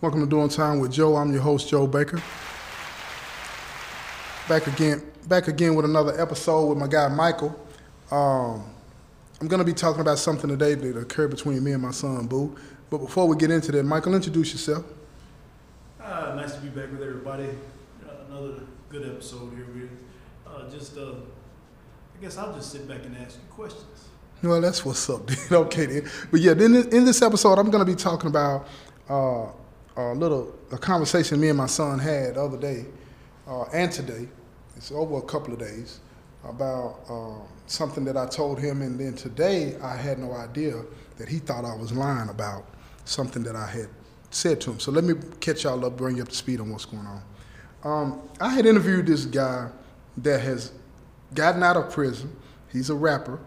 Welcome to Doing Time with Joe. I'm your host, Joe Baker. Back again, back again with another episode with my guy Michael. Um, I'm going to be talking about something today that occurred between me and my son Boo. But before we get into that, Michael, introduce yourself. Uh, nice to be back with everybody. Uh, another good episode here. Uh, just, uh, I guess I'll just sit back and ask you questions. Well, that's what's up, dude. Okay, then. But yeah, then in this episode, I'm going to be talking about uh, a little a conversation me and my son had the other day uh, and today. It's over a couple of days about uh, something that I told him, and then today I had no idea that he thought I was lying about something that I had said to him. So let me catch y'all up, bring you up to speed on what's going on. Um, I had interviewed this guy that has gotten out of prison. He's a rapper,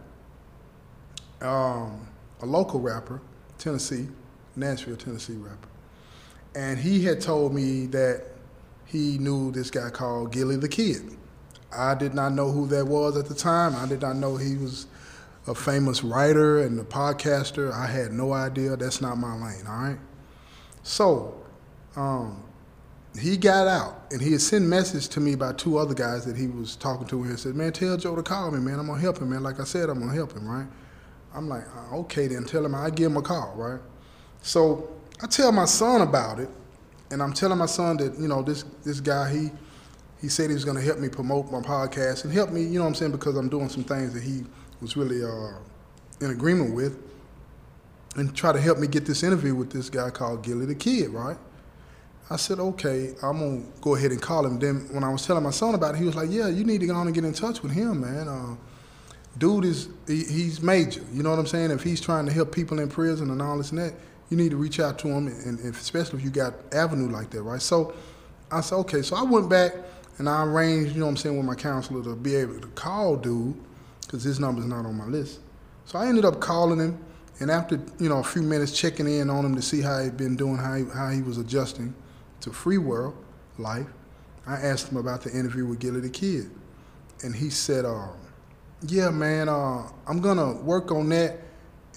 um, a local rapper, Tennessee, Nashville, Tennessee rapper. And he had told me that he knew this guy called Gillie the Kid. I did not know who that was at the time. I did not know he was a famous writer and a podcaster. I had no idea. That's not my lane, all right? So, um, he got out and he had sent message to me by two other guys that he was talking to and said, Man, tell Joe to call me, man. I'm gonna help him, man. Like I said, I'm gonna help him, right? I'm like, uh, okay then, tell him I give him a call, right? So I tell my son about it, and I'm telling my son that, you know, this this guy, he he said he was gonna help me promote my podcast and help me, you know what I'm saying, because I'm doing some things that he was really uh, in agreement with, and try to help me get this interview with this guy called Gillie the Kid, right? I said, okay, I'm gonna go ahead and call him. Then when I was telling my son about it, he was like, yeah, you need to go on and get in touch with him, man. Uh, dude is he, he's major. You know what I'm saying? If he's trying to help people in prison and all this and that, you need to reach out to him, and, and especially if you got avenue like that, right? So I said, okay. So I went back and I arranged, you know what I'm saying, with my counselor to be able to call dude because his number's not on my list. So I ended up calling him, and after you know a few minutes checking in on him to see how he'd been doing, how he, how he was adjusting to free world life, I asked him about the interview with Gillie the Kid, and he said, uh, "Yeah, man, uh, I'm gonna work on that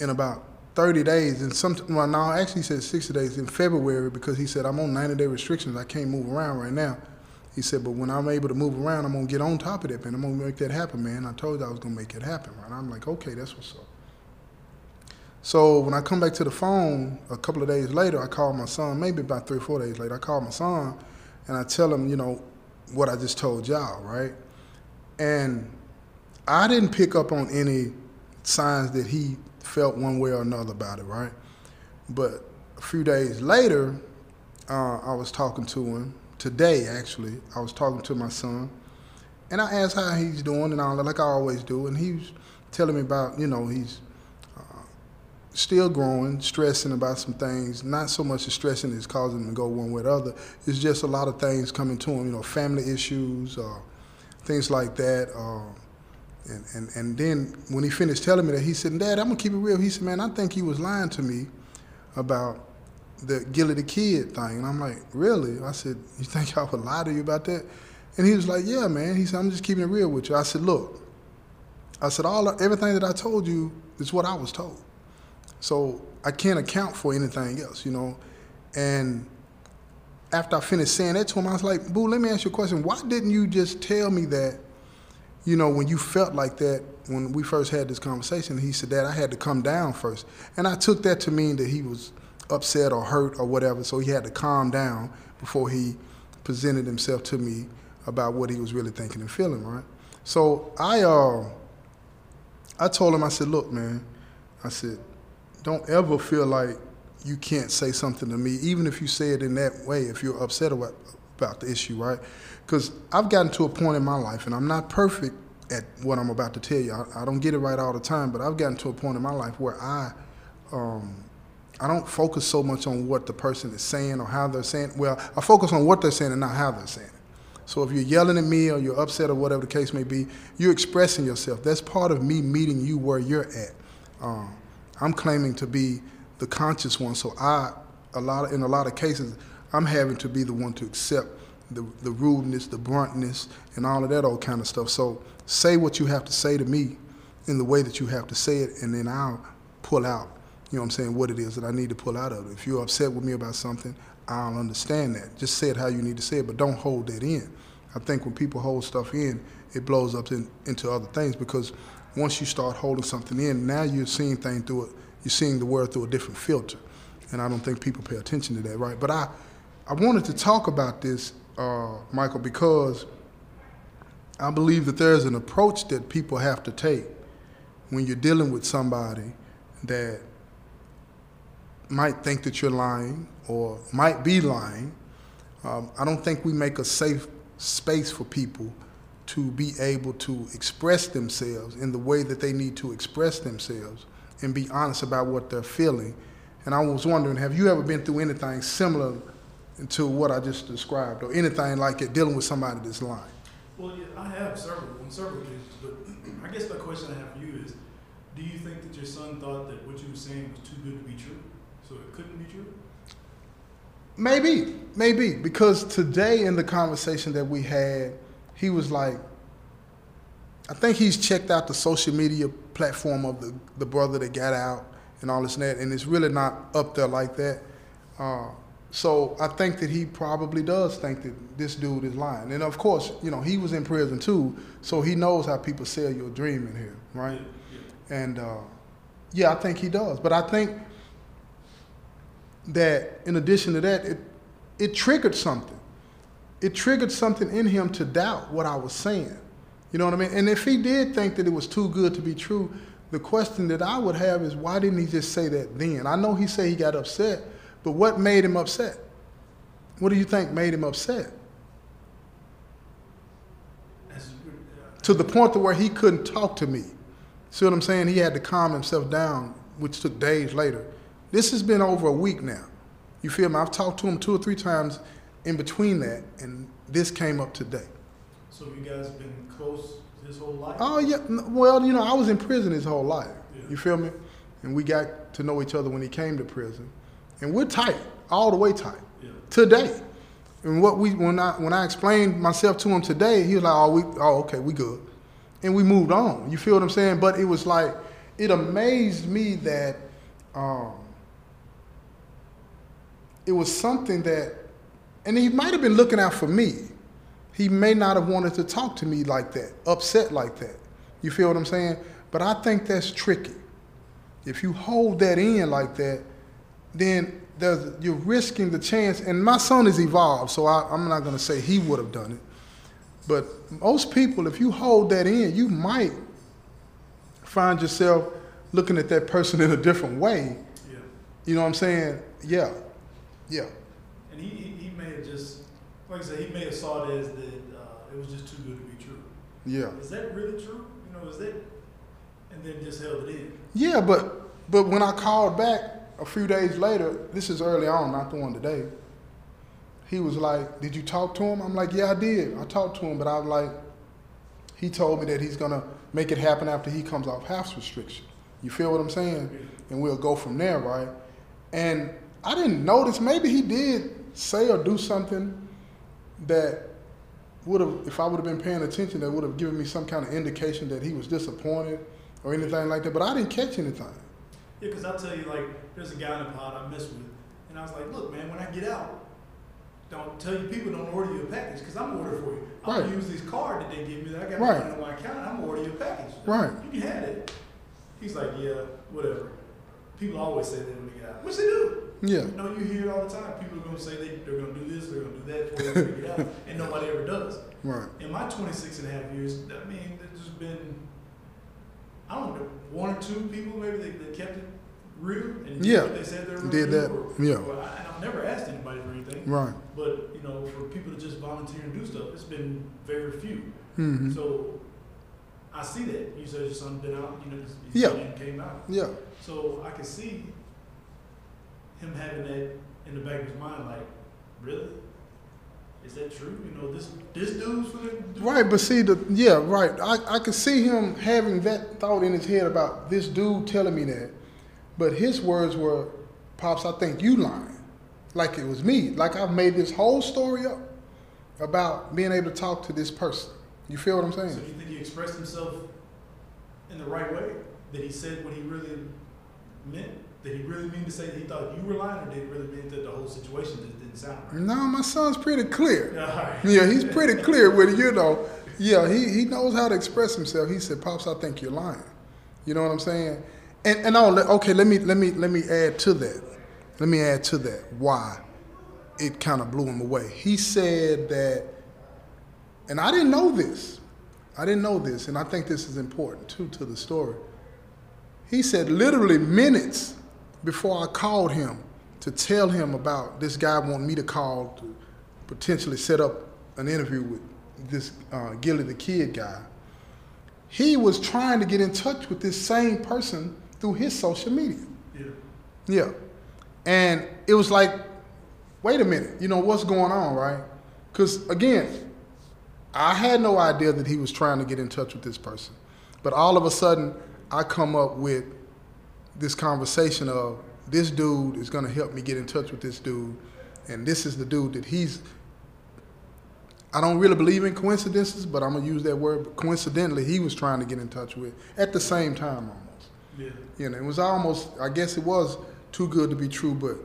in about 30 days, and some well, no, actually said 60 days in February because he said I'm on 90 day restrictions. I can't move around right now." He said, but when I'm able to move around, I'm gonna get on top of that, man. I'm gonna make that happen, man. I told you I was gonna make it happen, right? I'm like, okay, that's what's up. So when I come back to the phone a couple of days later, I call my son, maybe about three or four days later, I call my son and I tell him, you know, what I just told y'all, right? And I didn't pick up on any signs that he felt one way or another about it, right? But a few days later, uh, I was talking to him today. Actually, I was talking to my son, and I asked how he's doing and all that, like I always do. And he was telling me about, you know, he's uh, still growing, stressing about some things. Not so much the stressing is causing him to go one way or the other. It's just a lot of things coming to him, you know, family issues, uh, things like that. Uh, and, and, and then when he finished telling me that, he said, Dad, I'm going to keep it real. He said, man, I think he was lying to me about the Gillie the Kid thing. And I'm like, really? I said, you think I would lie to you about that? And he was like, yeah, man. He said, I'm just keeping it real with you. I said, look, I said, all everything that I told you is what I was told. So I can't account for anything else, you know. And after I finished saying that to him, I was like, boo, let me ask you a question. Why didn't you just tell me that, you know, when you felt like that when we first had this conversation? He said, Dad, I had to come down first. And I took that to mean that he was – upset or hurt or whatever, so he had to calm down before he presented himself to me about what he was really thinking and feeling, right? So I uh, I told him, I said, look, man, I said, don't ever feel like you can't say something to me, even if you say it in that way, if you're upset about, about the issue, right? Because I've gotten to a point in my life, and I'm not perfect at what I'm about to tell you. I, I, don't get it right all the time, but I've gotten to a point in my life where I um, I don't focus so much on what the person is saying or how they're saying. Well, I focus on what they're saying and not how they're saying it. So if you're yelling at me or you're upset or whatever the case may be, you're expressing yourself. That's part of me meeting you where you're at. Um, I'm claiming to be the conscious one, so I, a lot of, in a lot of cases, I'm having to be the one to accept the, the rudeness, the bruntness, and all of that old kind of stuff. So say what you have to say to me in the way that you have to say it, and then I'll pull out you know what I'm saying, what it is that I need to pull out of it. If you're upset with me about something, I'll understand that. Just say it how you need to say it, but don't hold that in. I think when people hold stuff in, it blows up in, into other things because once you start holding something in, now you're seeing things through it. You're seeing the world through a different filter, and I don't think people pay attention to that, right? But I, I wanted to talk about this, uh, Michael, because I believe that there's an approach that people have to take when you're dealing with somebody that might think that you're lying or might be lying. Um, I don't think we make a safe space for people to be able to express themselves in the way that they need to express themselves and be honest about what they're feeling. And I was wondering, have you ever been through anything similar to what I just described, or anything like it dealing with somebody that's lying? Well, yeah, I have several on several occasions, but I guess the question I have for you is, do you think that your son thought that what you were saying was too good to be true, so it couldn't be true? Maybe, maybe because today in the conversation that we had, he was like, I think he's checked out the social media platform of the, the brother that got out and all this and that, and it's really not up there like that. Uh, so I think that he probably does think that this dude is lying. And of course, you know, he was in prison too, so he knows how people sell your dream in here, right? Yeah, yeah. And uh, yeah, I think he does. But I think that in addition to that, it, it triggered something. It triggered something in him to doubt what I was saying. You know what I mean? And if he did think that it was too good to be true, the question that I would have is why didn't he just say that then? I know he said he got upset, but what made him upset? What do you think made him upset? To the point to where he couldn't talk to me. See what I'm saying? He had to calm himself down, which took days later. This has been over a week now. You feel me? I've talked to him two or three times in between that, and this came up today. so you guys been close his whole life? Oh yeah, well you know I was in prison his whole life. Yeah. You feel me? And we got to know each other when he came to prison, and we're tight, all the way tight Yeah. today. And what we when I when I explained myself to him today, he was like, "Oh, we oh okay, we good," and we moved on. You feel what I'm saying? But it was like it amazed me that um, it was something that, and he might have been looking out for me. He may not have wanted to talk to me like that, upset like that. You feel what I'm saying? But I think that's tricky. If you hold that in like that, then there's, you're risking the chance. And my son is evolved, so I, I'm not going to say he would have done it. But most people, if you hold that in, you might find yourself looking at that person in a different way. Yeah. You know what I'm saying? Yeah, yeah, And he, he, he may have just, like I said, he may have saw it as that uh, it was just too good to be true. yeah, Is that really true? You know, is that, and then just held it in. yeah. But but when I called back a few days later, this is early on, not the one today. He was like, "Did you talk to him?" I'm like, "Yeah, I did. I talked to him, but I was like, he told me that he's gonna make it happen after he comes off house restriction. You feel what I'm saying? And we'll go from there, right?" And I didn't notice. Maybe he did say or do something that would have, if I would have been paying attention, that would have given me some kind of indication that he was disappointed or anything like that. But I didn't catch anything. Yeah, because I'll tell you, like, there's a guy in the pod I mess with, and I was like, look, man, when I get out, don't tell you people don't order you a package, because I'm order for you. I'm Right. gonna use this card that they give me that I got Right. on my account, I'm gonna order you a package. Right. You can have it. He's like, yeah, whatever. People always say that when they get out, which they do. Yeah, You know, you hear it all the time. People are gonna say they, they're gonna do this, they're gonna do that for you get out, and nobody ever does. right. In my 26 and a half years, I mean, there's just been, I don't know, one or two people maybe that, that kept it real and did Yeah, what they said they were did that. Or, yeah. or I, and I've never asked anybody for anything, Right. but you know, for people to just volunteer and do stuff, it's been very few. hmm So I see that. You said your son been out, you know, his Yeah. son came out. Yeah. So I can see him having that in the back of his mind, like, really? Is that true? You know, this this dude's gonna do Right, but see the yeah, right. I, I could see him having that thought in his head about this dude telling me that. But his words were, Pops, I think you lying. Like it was me. Like I've made this whole story up about being able to talk to this person. You feel what I'm So saying? do you think he expressed himself in the right way? That he said what he really meant? Did he really mean to say that he thought you were lying, or did he really mean that the whole situation just didn't sound right? No, my son's pretty clear. Yeah. Yeah, he's pretty clear with it, you know. Yeah, he, he knows how to express himself. He said, Pops, I think you're lying. You know what I'm saying? And and oh, le- okay, let me let me let me add to that. Let me add to that why it kind of blew him away. He said that, and I didn't know this. I didn't know this, and I think this is important too to the story. He said literally minutes before I called him to tell him about this guy wanting me to call to potentially set up an interview with this uh, Gillie the Kid guy. He was trying to get in touch with this same person through his social media. Yeah. Yeah. And it was like, wait a minute, you know, what's going on, right? Because again, I had no idea that he was trying to get in touch with this person. But all of a sudden, I come up with this conversation of this dude is going to help me get in touch with this dude. And this is the dude that he's. I don't really believe in coincidences, but I'm going to use that word. But coincidentally, he was trying to get in touch with at the same time almost. Yeah. You know, it was almost, I guess it was too good to be true, but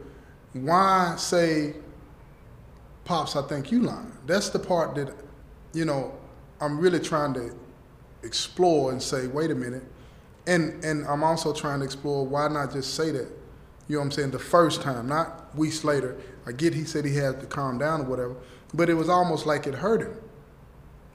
why say, Pops, I think you lying? That's the part that, you know, I'm really trying to explore and say, wait a minute. And, and I'm also trying to explore why not just say that, you know what I'm saying, the first time, not weeks later. I get he said he had to calm down or whatever, but it was almost like it hurt him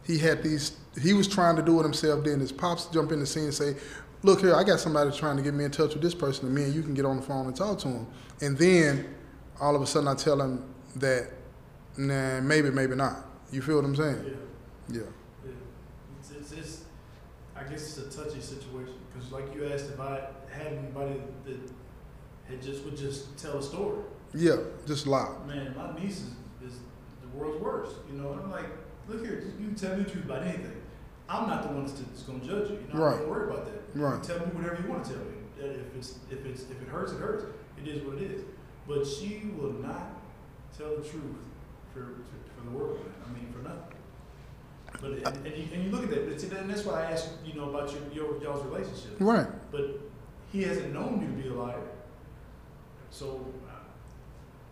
he had these he was trying to do it himself then his pops jump in the scene and say look here i got somebody trying to get me in touch with this person and me and you can get on the phone and talk to him and then all of a sudden i tell him that nah maybe maybe not you feel what i'm Yeah. saying yeah Yeah. It's, it's, it's, I guess it's a touchy situation because, like you asked, if I had anybody that had just would just tell a story, yeah just lie man, my niece is, is the world's worst. You know, and I'm like, look here, just, you tell me the truth about anything. I'm not the one that's, going to judge you. You know, Right. don't worry about that. Right. Tell me whatever you want to tell me. That If it's if it's if it hurts, it hurts. It is what it is. But she will not tell the truth for for the world. Man. I mean, for nothing. But and, and, you, and you look at that, it's, and that's why I asked you know about your, your y'all's relationship. right But he hasn't known you to be a liar. So uh,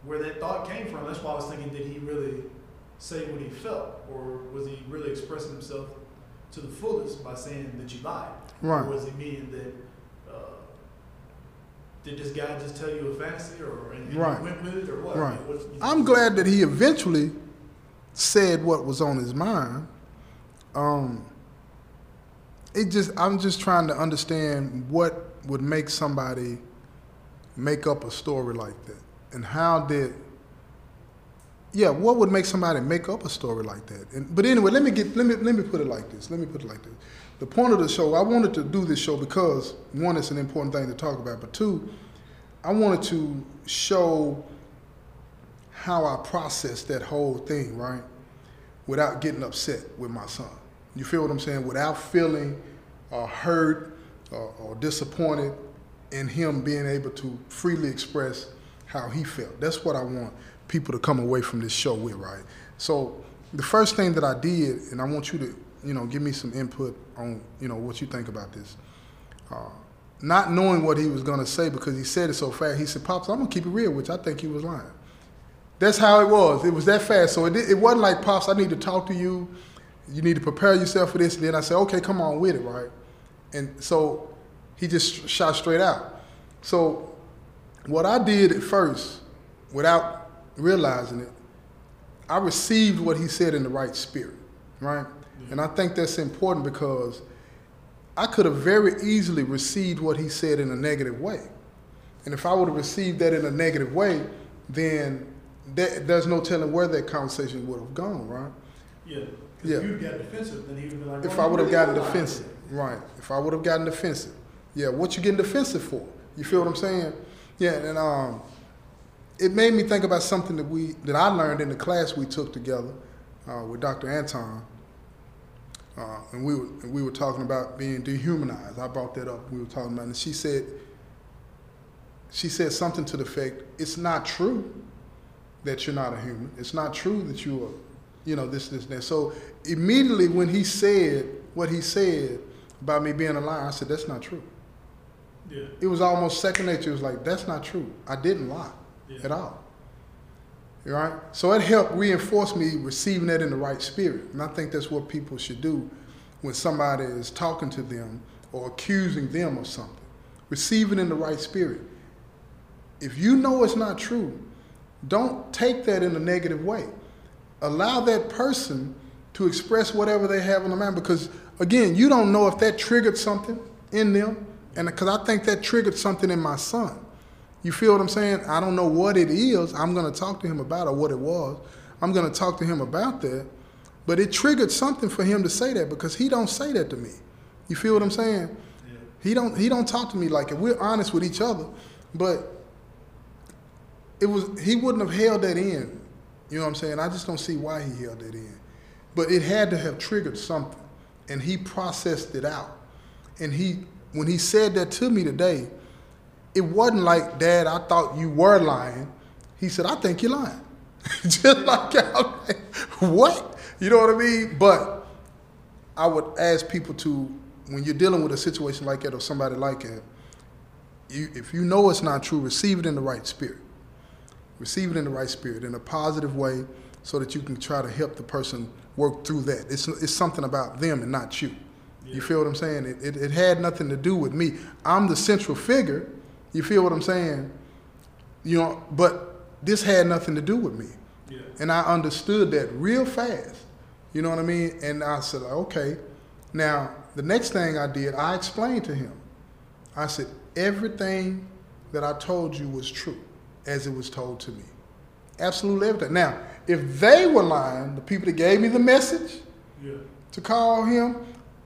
where that thought came from, that's why I was thinking, did he really say what he felt, or was he really expressing himself to the fullest by saying that you lied? right Or was he meaning that? Uh, did this guy just tell you a fantasy, or and, Right. you went with it, or what? Right. What- you know, i'm glad that he eventually said what was on his mind um it just i'm just trying to understand what would make somebody make up a story like that. And how did yeah what would make somebody make up a story like that? And, but anyway let me get let me let me put it like this. Let me put it like this. The point of the show i wanted to do this show because one it's an important thing to talk about but two i wanted to show how i processed that whole thing right without getting upset with my son you feel what i'm saying without feeling uh, hurt or, or disappointed in him being able to freely express how he felt. That's what I want people to come away from this show with, right? So the first thing that I did, and I want you to, you know, give me some input on, you know, what you think about this. Uh, not knowing what he was going to say because he said it so fast, he said, "Pops, I'm gonna keep it real," which I think he was lying. That's how it was. It was that fast. So it, it wasn't like, "Pops, I need to talk to you. You need to prepare yourself for this." And then I said, "Okay, come on with it, right?" And so he just shot straight out. So what I did at first, without realizing it, I received what he said in the right spirit, right? Mm-hmm. And I think that's important because I could have very easily received what he said in a negative way. And if I would have received that in a negative way, then that, there's no telling where that conversation would have gone, right? Yeah. Because Yeah. if you'd got defensive, then he would been like, If "Oh, I would have gotten are lying." defensive, right? If I would have gotten defensive, yeah. What you getting defensive for? You feel what I'm saying? Yeah, and um, it made me think about something that we that I learned in the class we took together uh, with Dr. Anton, uh, and we were and we were talking about being dehumanized. I brought that up. We were talking about, it, and she said she said something to the effect, "It's not true that you're not a human. It's not true that you are, you know, this, this, and that." So immediately when he said what he said about me being a liar, I said, "That's not true." Yeah. It was almost second nature. It was like, that's not true. I didn't lie Yeah. at all. You Right? So it helped reinforce me receiving that in the right spirit. And I think that's what people should do when somebody is talking to them or accusing them of something. Receive it in the right spirit. If you know it's not true, don't take that in a negative way. Allow that person to express whatever they have in their mind because, again, you don't know if that triggered something in them. And because I think that triggered something in my son. You feel what I'm saying? I don't know what it is. I'm going to talk to him about or what it was. I'm going to talk to him about that. But it triggered something for him to say that because he don't say that to me. You feel what I'm saying? Yeah. He don't he don't talk to me like it. We're honest with each other, but it was he wouldn't have held that in. You know what I'm saying? I just don't see why he held that in. But it had to have triggered something. And he processed it out. And he when he said that to me today, it wasn't like, Dad, I thought you were lying. He said, I think you're lying. just like like, what? You know what I mean? But I would ask people to, when you're dealing with a situation like that or somebody like that, you, if you know it's not true, receive it in the right spirit. Receive it in the right spirit, in a positive way, so that you can try to help the person work through that. It's, it's something about them and not you. You feel what I'm saying? It, it, it had nothing to do with me. I'm the central figure. You feel what I'm saying? You know, but this had nothing to do with me. Yeah. And I understood that real fast. You know what I mean? And I said, okay. Now, the next thing I did, I explained to him. I said, everything that I told you was true as it was told to me. Absolutely everything. Now, if they were lying, the people that gave me the message Yeah. to call him,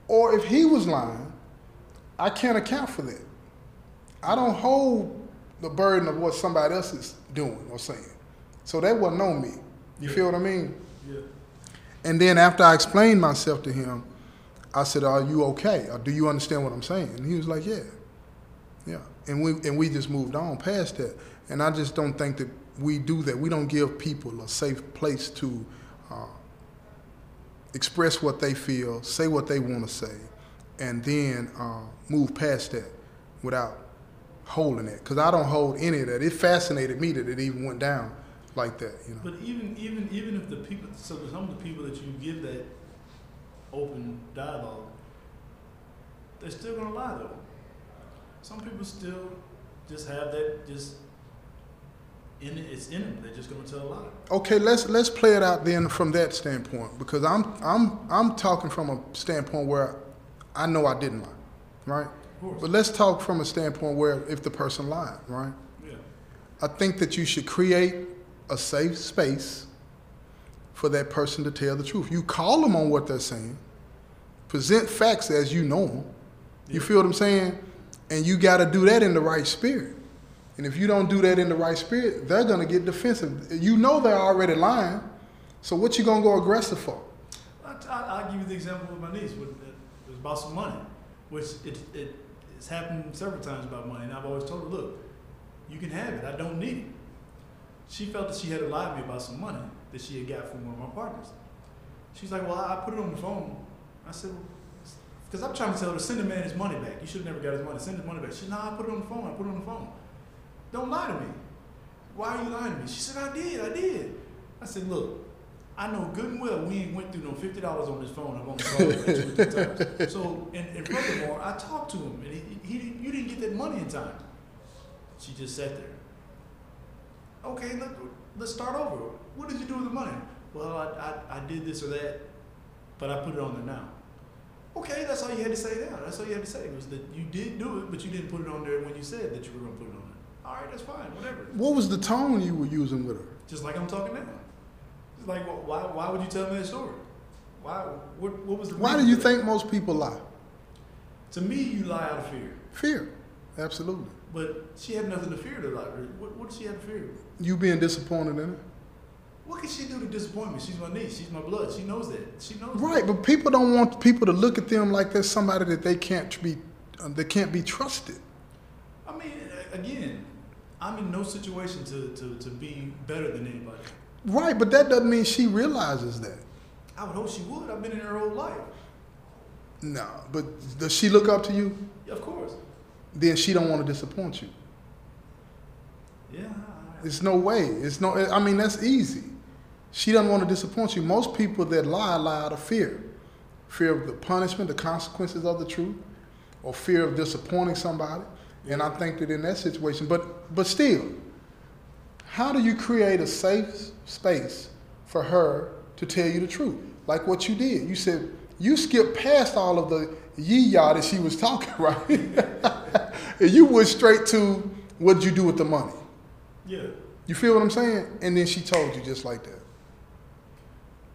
or if he was lying, I can't account for that. I don't hold the burden of what somebody else is doing or saying. So that wasn't on me. You Yeah. feel what I mean? Yeah. And then after I explained myself to him, I said, "Are you okay? Or do you understand what I'm saying?" And he was like, "Yeah, yeah." And we and we just moved on past that. And I just don't think that we do that. We don't give people a safe place to uh, express what they feel, say what they want to say, and then uh, move past that without holding it. Because I don't hold any of that. It fascinated me that it even went down like that. You know. But even even even if the people, so some of the people that you give that open dialogue, they're still gonna lie though. Some people still just have that just in it, it's in them. They're just gonna tell a lie. Okay, let's let's play it out then from that standpoint because I'm I'm I'm talking from a standpoint where I know I didn't lie, right? Of course. But let's talk from a standpoint where if the person lied, right? yeah. I think that you should create a safe space for that person to tell the truth. You call them on what they're saying, present facts as you know them. You feel what I'm saying? And you got to do that in the right spirit. And if you don't do that in the right spirit, they're going to get defensive. You know they're already lying. So what you going to go aggressive for? I, I, I'll give you the example with my niece. It was about some money, which it, it, it's happened several times about money. And I've always told her, look, you can have it. I don't need it. She felt that she had to lie to me about some money that she had got from one of my partners. She's like, well, I, I put it on the phone. I said, because I'm trying to tell her, send the man his money back. You should have never got his money. Send his money back. She said, no, I put it on the phone. I put it on the phone. Don't lie to me. Why are you lying to me? She said, I did. I did. I said, look, I know good and well we ain't went through no fifty dollars on this phone. I've only called him two or three times. So, and, and furthermore, I talked to him, and he, he, didn't- you didn't get that money in time. She just sat there. Okay, let, let's start over. What did you do with the money? Well, I, I, I did this or that, but I put it on there now. Okay, that's all you had to say now. That's all you had to say was that you did do it, but you didn't put it on there when you said that you were going to put it on. All right, that's fine, whatever. What was the tone you were using with her? Just like I'm talking now. It's like, well, why, why would you tell me that story? Why? What, what was the? Why do you think most people lie? To me, you lie out of fear. Fear. Absolutely. But she had nothing to fear to lie. What, what did she have to fear? You being disappointed in her? What can she do to disappoint me? She's my niece. She's my blood. She knows that. She knows. Right, but people don't want people to look at them like they're somebody that they can't be, uh, they can't be trusted. I mean, again, I'm in no situation to, to, to be better than anybody. Right, but that doesn't mean she realizes that. I would hope she would. I've been in her whole life. No, but does she look up to you? Yeah, of course. then she don't want to disappoint you. Yeah. It's no way. It's no. I mean, that's easy. She doesn't want to disappoint you. Most people that lie lie out of fear, fear of the punishment, the consequences of the truth, or fear of disappointing somebody. And I think that in that situation, but but still, how do you create a safe space for her to tell you the truth, like what you did? You said you skipped past all of the yee yaw that she was talking, right? and you went straight to what did you do with the money? Yeah. You feel what I'm saying? And then she told you just like that.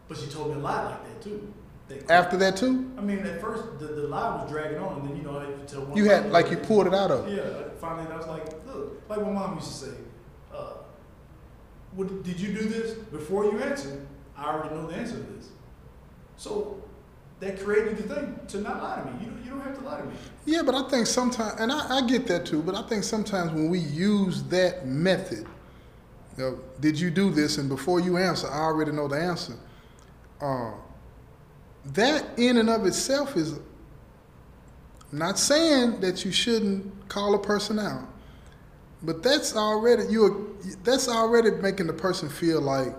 But she told me a lot like that too. That- After that too, I mean, at first the, the lie was dragging on, and then you know, I tell one. you had like you pulled it out of. Yeah. Finally, I was like, look, like my mom used to say, uh, "What did you do this before you answered? I already know the answer to this." So that created the thing to not lie to me. You don't, you don't have to lie to me. Yeah, but I think sometimes, and I, I get that too, but I think sometimes when we use that method, you know, did you do this? And before you answer, I already know the answer. Uh, that in and of itself is I'm not saying that you shouldn't call a person out, but that's already you. That's already making the person feel like,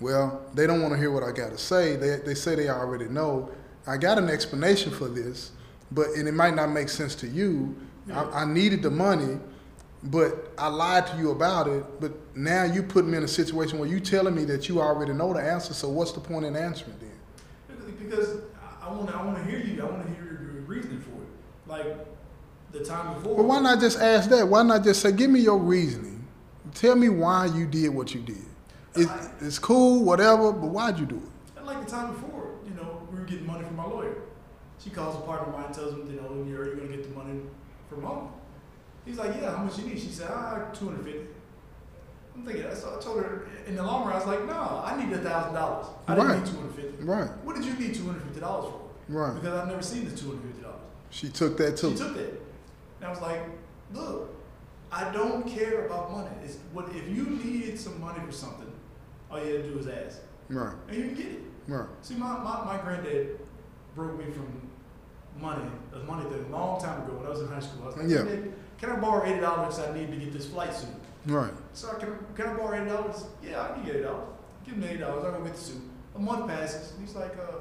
well, they don't want to hear what I got to say. They they say they already know. I got an explanation for this, but and it might not make sense to you. Yeah. I, I needed the money, but I lied to you about it. But now you put me in a situation where you telling me that you already know the answer. So what's the point in answering then? Because I want to, I want to hear you. I want to hear your, reasoning for it. Like the time before. But why not just ask that? Why not just say, give me your reasoning? Tell me why you did what you did. It, it's cool, whatever, but why'd you do it? And like the time before, you know, we were getting money from my lawyer. She calls a partner of mine, tells him, you know, you're, you're gonna get the money from home. He's like, yeah, how much you need? She said, ah, two hundred fifty. I'm thinking, so I told her in the long run, I was like, no, I need a thousand dollars. I didn't Right. need two hundred fifty. Right, What did you need two hundred fifty dollars for? right. Because I've never seen the two hundred fifty dollars. She took that too. She took that. And I was like, look, I don't care about money. It's what if you needed some money for something, all you had to do is ask. Right, And you can get it. right. See, my, my, my granddad broke me from money, a money thing, a long time ago when I was in high school. I was like, Yeah. "Granddad, can I borrow eighty dollars I need to get this flight suit? Right, So I can, can I borrow eighty dollars? Yeah, I can get eighty dollars. Give him eighty dollars. I'm gonna get the suit. A month passes. And he's like, uh,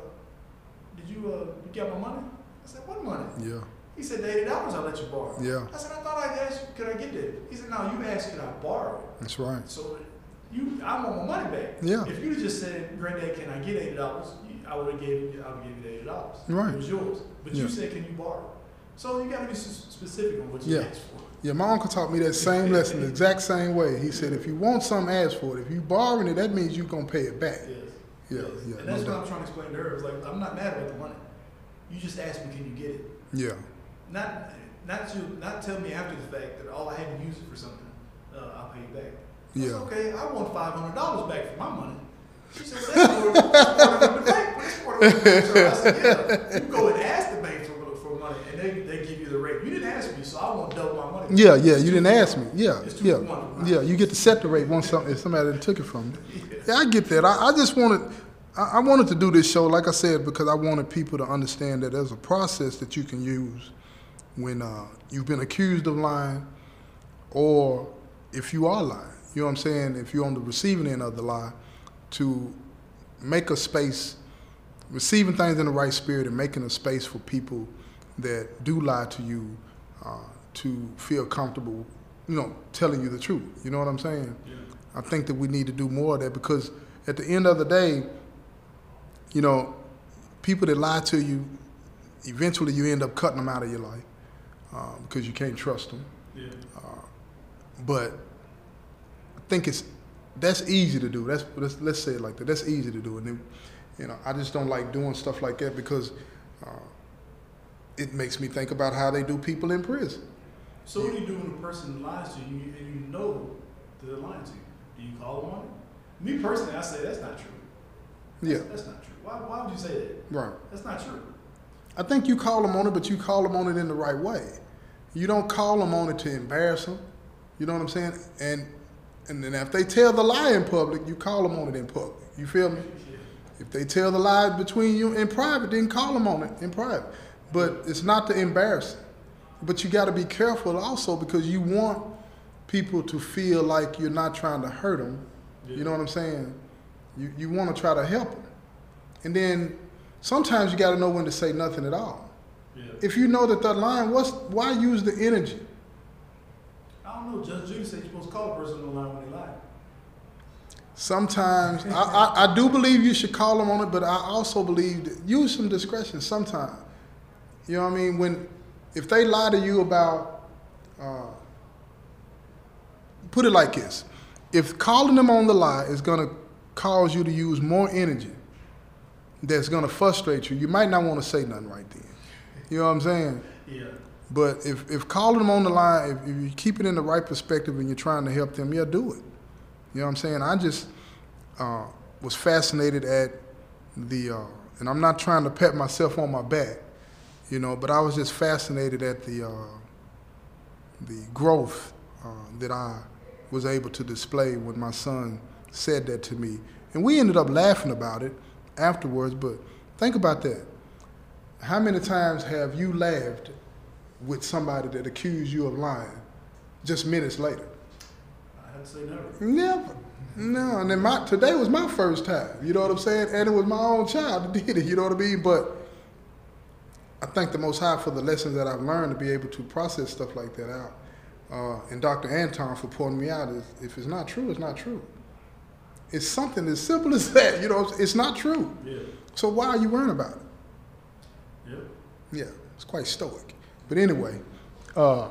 did you uh, you got my money? I said, what money? yeah, He said, the eighty dollars I'll let you borrow. yeah. I said, I thought I asked you, could I get that? He said, no, you asked, could I borrow it? That's right. So you, I want my money back. Yeah. If you just said, Granddad, can I get eighty dollars? I would have gave you, I would give you the eighty dollars. Right. It was yours. But Yeah. you said, can you borrow? So you got to be specific on what you Yeah. asked for. Yeah, my uncle taught me that same lesson the exact same way. He said, if you want something, ask for it. If you borrowing it, that means you're going to pay it back. Yes. Yeah, Yes. yeah, And no that's what doubt. I'm trying to explain to her. It's like I'm not mad about the money. You just asked me, can you get it? Yeah, Not, not to, not tell me after the fact that all I had to use it for something. Uh, I'll pay you back. I said, Yeah. okay, I want five hundred dollars back for my money. She said, well, that's more than the bank. That's more than the bank. So I said, yeah. You go and ask the bank for, for money, and they, they give you the rate. You didn't ask me, so I want double my money. yeah, yeah. You didn't ask me. Yeah, It's yeah, yeah. You get to set the rate once something if somebody took it from you. Yeah, I get that. I, I just wanted, I, I wanted to do this show, like I said, because I wanted people to understand that there's a process that you can use when uh, you've been accused of lying, or if you are lying. You know what I'm saying? If you're on the receiving end of the lie, to make a space, receiving things in the right spirit, and making a space for people that do lie to you uh, to feel comfortable, you know, telling you the truth. You know what I'm saying? Yeah. I think that we need to do more of that because at the end of the day, you know, people that lie to you, eventually you end up cutting them out of your life uh, because you can't trust them. Yeah. But I think it's that's easy to do. That's let's, let's say it like that. That's easy to do, and then, you know, I just don't like doing stuff like that because uh, it makes me think about how they do people in prison. So what do you do when a person lies to you and you know that they're lying to you? Do you call them on it? Me personally, I say that's not true. Yeah, That's, that's not true. Why, why would you say that? right. That's not true. I think you call them on it, but you call them on it in the right way. You don't call them on it to embarrass them. You know what I'm saying? And and then if they tell the lie in public, you call them on it in public. You feel me? Yeah. If they tell the lie between you in private, then call them on it in private. But it's not to embarrass but you got to be careful also because you want people to feel like you're not trying to hurt them. You know what I'm saying? You you want to try to help them, and then sometimes you got to know when to say nothing at all. Yeah. If you know that that line, what's why use the energy? I don't know. Judge Judy said you're supposed to call a person on the line when they lie. Sometimes I, I, I do believe you should call them on it, but I also believe that use some discretion. Sometimes, you know what I mean. When if they lie to you about, uh, put it like this: if calling them on the lie is going to cause you to use more energy, that's going to frustrate you, you might not want to say nothing right then. You know what I'm saying? Yeah. But if, if calling them on the line, if, if you keep it in the right perspective and you're trying to help them, yeah, do it. You know what I'm saying? I just uh, was fascinated at the, uh, and I'm not trying to pat myself on my back, you know, but I was just fascinated at the, uh, the growth uh, that I was able to display when my son said that to me. And we ended up laughing about it afterwards, but think about that. How many times have you laughed with somebody that accused you of lying just minutes later? I had to say never. Never. No, and then my today was my first time. You know what I'm saying? And it was my own child that did it. You know what I mean? But I thank the Most High for the lessons that I've learned to be able to process stuff like that out. Uh, and Dr. Anton for pointing me out if it's not true, it's not true. It's something as simple as that. You know, it's not true. Yeah. So why are you worrying about it? Yep. Yeah, it's quite stoic. But anyway, uh,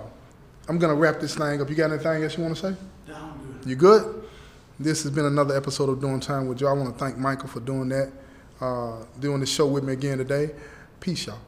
I'm gonna wrap this thing up. You got anything else you want to say? Down good. You good? This has been another episode of Doing Time with you. I want to thank Michael for doing that, uh, doing the show with me again today. Peace, y'all.